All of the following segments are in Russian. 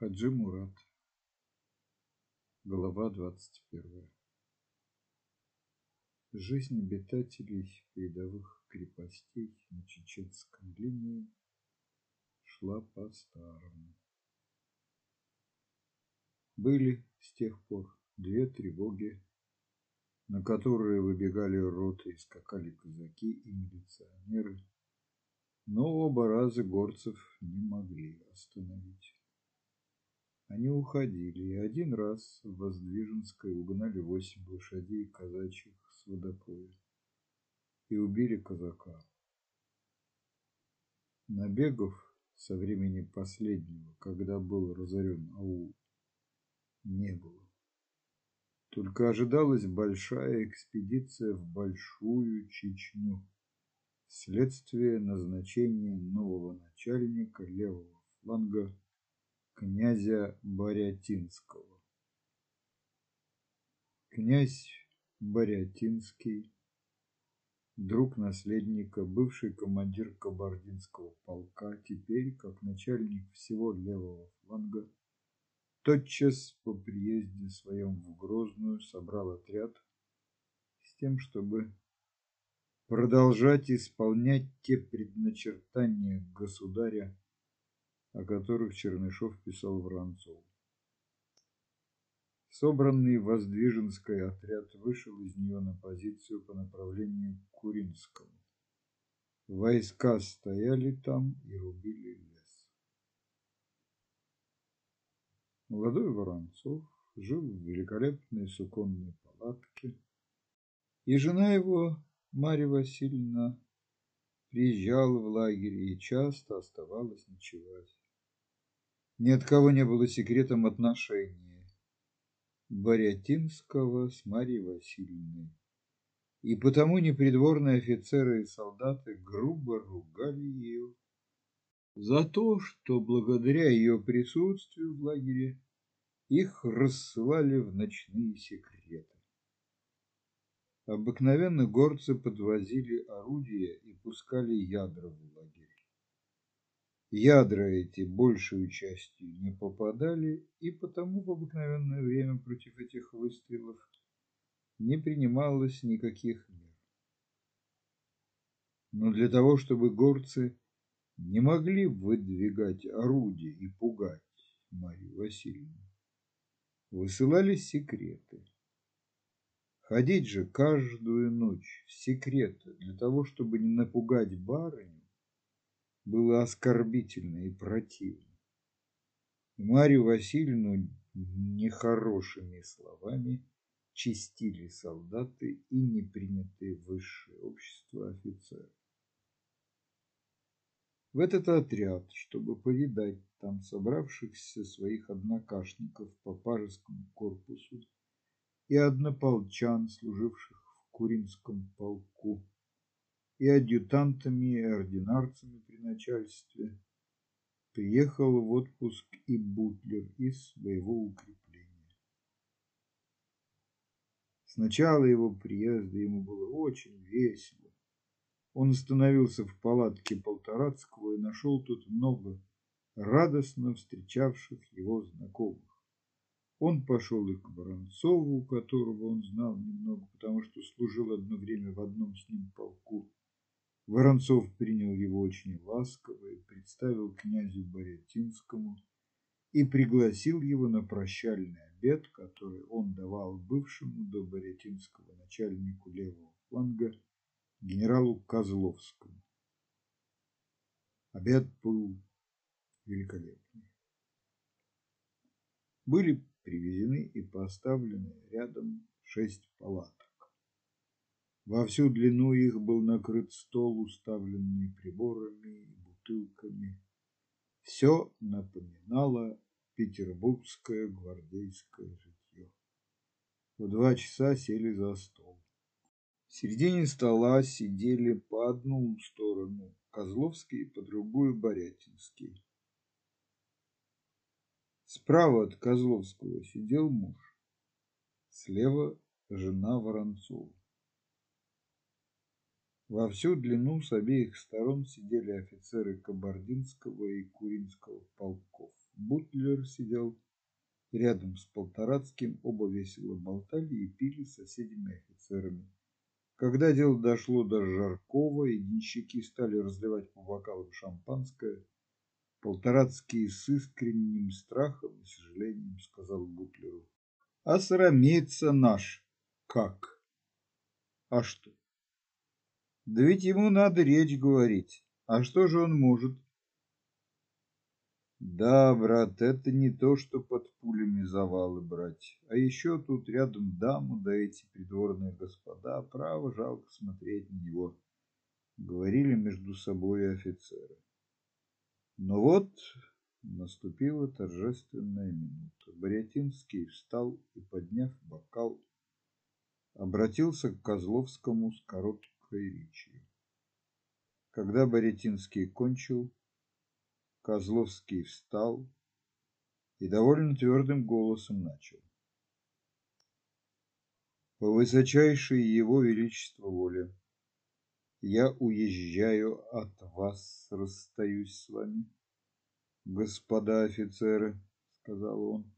Хаджи Мурат. Глава двадцать первая. Жизнь обитателей передовых крепостей на чеченской линии шла по-старому. Были с тех пор две тревоги, на которые выбегали роты и скакали казаки и милиционеры, но оба раза горцев не могли остановить. Они уходили, и один раз в Воздвиженской угнали восемь лошадей казачьих с водопоя и убили казака. Набегов со времени последнего, когда был разорен аул, не было. Только ожидалась большая экспедиция в Большую Чечню вследствие назначения нового начальника левого фланга князя Борятинского. Князь Борятинский, друг наследника, бывший командир кабардинского полка, теперь, как начальник всего левого фланга, тотчас по приезде своем в Грозную собрал отряд с тем, чтобы продолжать исполнять те предначертания государя, о которых Чернышов писал Воронцову. Собранный Воздвиженский отряд вышел из нее на позицию по направлению к Куринскому. Войска стояли там и рубили лес. Молодой Воронцов жил в великолепной суконной палатке, и жена его Марья Васильевна приезжала в лагерь и часто оставалась ночевать. Ни от кого не было секретом отношения Борятинского с Марьей Васильевной. И потому непридворные офицеры и солдаты грубо ругали ее за то, что благодаря ее присутствию в лагере их рассылали в ночные секреты. Обыкновенно горцы подвозили орудия и пускали ядра в лагерь. Ядра эти большую частью не попадали, и потому в обыкновенное время против этих выстрелов не принималось никаких мер. Но для того, чтобы горцы не могли выдвигать орудия и пугать Марию Васильевну, высылались секреты. Ходить же каждую ночь в секреты для того, чтобы не напугать барыню, было оскорбительно и противно. И Марию Васильевну нехорошими словами чистили солдаты и непринятые в высшее общество офицеры. В этот отряд, чтобы повидать там собравшихся своих однокашников по пажескому корпусу, и однополчан, служивших в Куринском полку, и адъютантами и ординарцами при начальстве, приехал в отпуск и Бутлер из своего укрепления. С начала его приезда ему было очень весело. Он остановился в палатке Полторацкого и нашел тут много радостно встречавших его знакомых. Он пошел и к Воронцову, которого он знал немного, потому что служил одно время в одном с ним полку. Воронцов принял его очень ласково и представил князю Борятинскому и пригласил его на прощальный обед, который он давал бывшему до Борятинского начальнику левого фланга генералу Козловскому. Обед был великолепный. Были привезены и поставлены рядом шесть палаток. Во всю длину их был накрыт стол, уставленный приборами и бутылками. Все напоминало петербургское гвардейское житье. В два часа сели за стол. В середине стола сидели по одну сторону Козловский, по другую Борятинский. Справа от Козловского сидел муж, слева жена Воронцова. Во всю длину с обеих сторон сидели офицеры Кабардинского и Куринского полков. Бутлер сидел рядом с Полторацким, оба весело болтали и пили с соседями-офицерами. Когда дело дошло до Жаркова, и денщики стали разливать по бокалам шампанское, Полторацкий с искренним страхом и сожалением сказал Бутлеру. А срамится наш как? А что? Да ведь ему надо речь говорить. А что же он может? Да, брат, это не то, что под пулями завалы брать. А еще тут рядом даму, да эти придворные господа. Право, жалко смотреть на него. Говорили между собой офицеры. Но вот наступила торжественная минута. Борятинский встал и, подняв бокал, обратился к Козловскому с короткой речью. Когда Борятинский кончил, Козловский встал и довольно твердым голосом начал. По высочайшей его величество воле я уезжаю от вас, расстаюсь с вами. Господа офицеры, сказал он,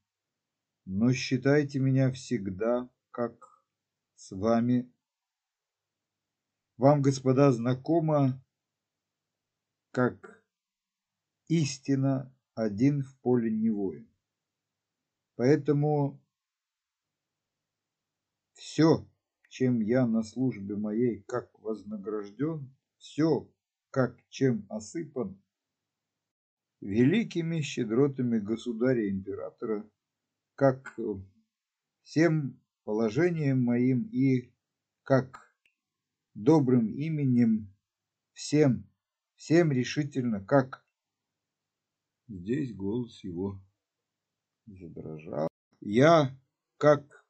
но считайте меня всегда как с вами. Вам, господа, знакомо, как истина один в поле не воин. Поэтому все, чем я на службе моей как вознагражден, все, как чем осыпан, великими щедротами государя-императора, как всем положением моим и как добрым именем всем, всем решительно, как здесь голос его задрожал. Я как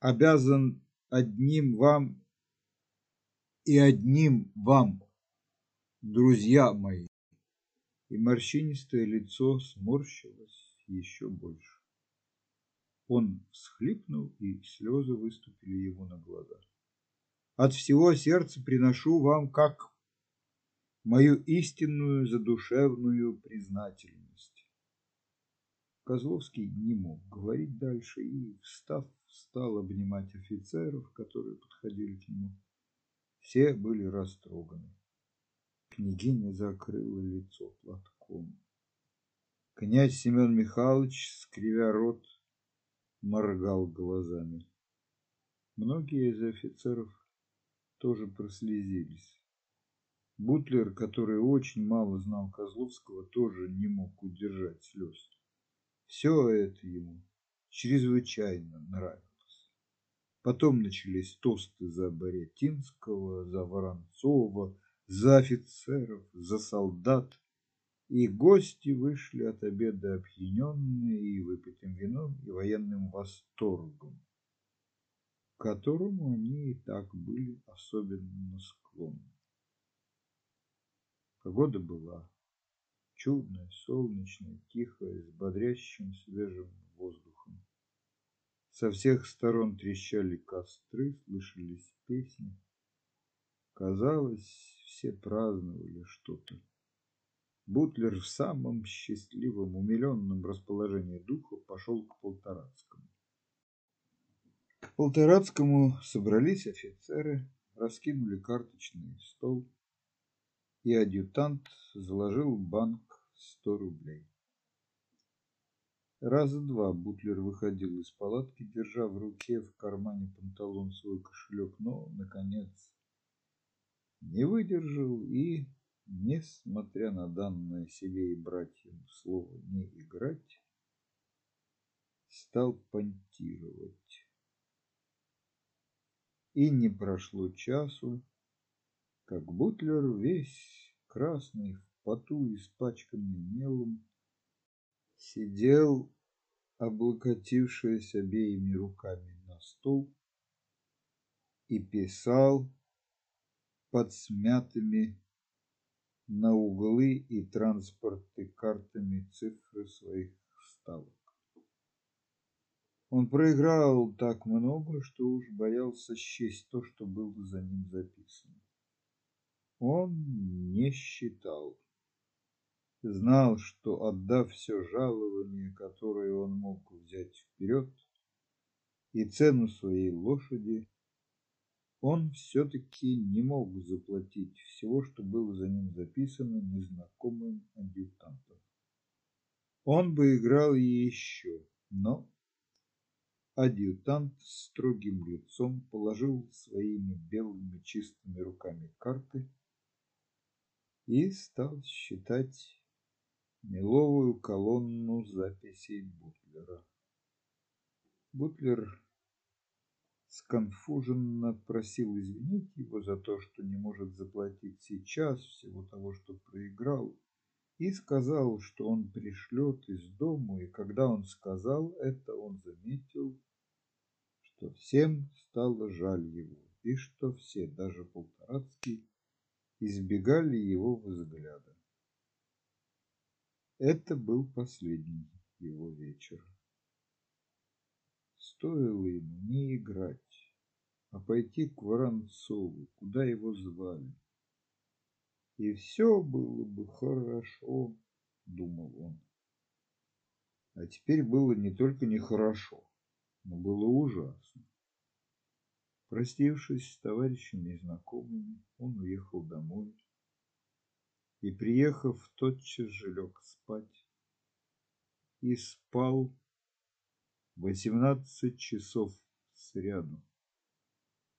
обязан одним вам и одним вам, друзья мои. И морщинистое лицо сморщилось еще больше. Он всхлипнул, и слезы выступили ему на глаза. От всего сердца приношу вам как мою истинную задушевную признательность. Козловский не мог говорить дальше и, встав, стал обнимать офицеров, которые подходили к нему. Все были растроганы. Княгиня закрыла лицо платком. Князь Семен Михайлович, скривя рот, моргал глазами. Многие из офицеров тоже прослезились. Бутлер, который очень мало знал Козловского, тоже не мог удержать слез. Все это ему чрезвычайно нравилось. Потом начались тосты за Борятинского, за Воронцова, за офицеров, за солдат. И гости вышли от обеда опьяненные и выпитым вином, и военным восторгом, к которому они и так были особенно склонны. Погода была чудная, солнечная, тихая, с бодрящим свежим воздухом. Со всех сторон трещали костры, слышались песни. Казалось, все праздновали что-то. Бутлер в самом счастливом, умиленном расположении духа пошел к Полторацкому. К Полторацкому собрались офицеры, раскинули карточный стол, и адъютант заложил банк сто рублей. Раза два Бутлер выходил из палатки, держа в руке в кармане панталон свой кошелек, но, наконец, не выдержал и, несмотря на данное себе и братьям слово «не играть», стал понтировать. И не прошло часу, как Бутлер весь красный, в поту, испачканный мелом, сидел, облокотившись обеими руками на стол, и писал под смятыми на углы и транспорты картами цифры своих ставок. Он проиграл так много, что уж боялся счесть то, что было за ним записано. Он не считал. знал, что отдав все жалование, которое он мог взять вперед, и цену своей лошади, он все-таки не мог заплатить всего, что было за ним записано незнакомым адъютантом. Он бы играл еще, но адъютант с строгим лицом положил своими белыми чистыми руками карты и стал считать меловую колонну записей Бутлера. Бутлер сконфуженно просил извинить его за то, что не может заплатить сейчас всего того, что проиграл, и сказал, что он пришлет из дому, и когда он сказал это, он заметил, что всем стало жаль его, и что все, даже Полторацкий, избегали его взгляда. Это был последний его вечер. Стоило ему не играть, а пойти к Воронцову, куда его звали. И все было бы хорошо, думал он. А теперь было не только нехорошо, но было ужасно. Простившись с товарищами и знакомыми, он уехал домой и, приехав, тотчас же лег спать и спал восемнадцать часов сряду,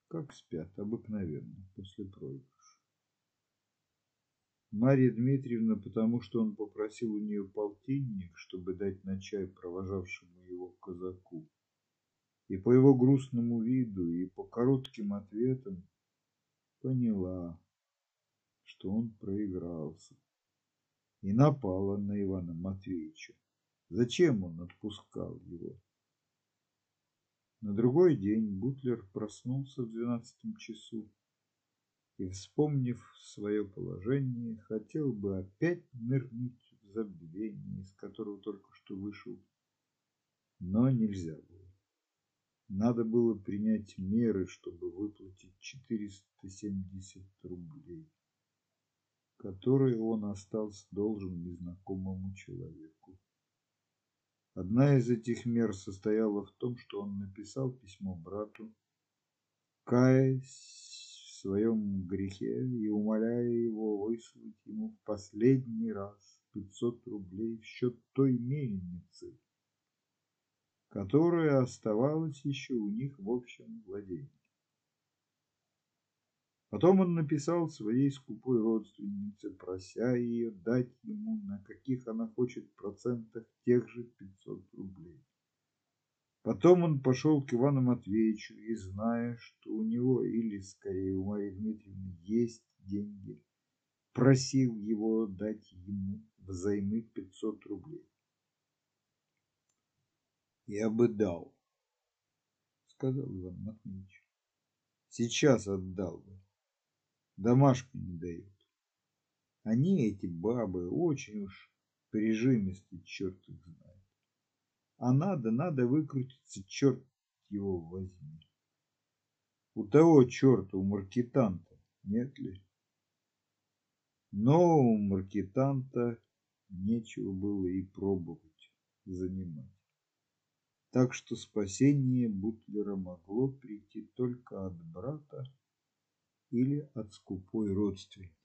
как спят обыкновенно после проигрыша. Марья Дмитриевна, потому что он попросил у нее полтинник, чтобы дать на чай провожавшему его и по его грустному виду, и по коротким ответам поняла, что он проигрался, и напала на Ивана Матвеевича. Зачем он отпускал его? На другой день Бутлер проснулся в двенадцатом часу и, вспомнив свое положение, хотел бы опять нырнуть в забвение, из которого только что вышел, но нельзя. Надо было принять меры, чтобы выплатить 470 рублей, которые он остался должен незнакомому человеку. Одна из этих мер состояла в том, что он написал письмо брату, каясь в своем грехе и умоляя его выслать ему в последний раз 500 рублей в счет той мельницы, которая оставалась еще у них в общем владении. Потом он написал своей скупой родственнице, прося ее дать ему, на каких она хочет процентах, тех же 500 рублей. Потом он пошел к Ивану Матвеевичу и, зная, что у него или, скорее, у Марии Дмитриевны есть деньги, просил его дать ему взаймы 500 рублей. Я бы дал, сказал Иван Матвеевич. Сейчас отдал бы. Домашку не дают. Они, эти бабы, очень уж прижимисты, черт их знает. А надо, надо выкрутиться, черт его возьми. У того черта, у маркетанта, нет ли? Но у маркетанта нечего было и пробовать занимать. Так что спасение Бутлера могло прийти только от брата или от скупой родственницы.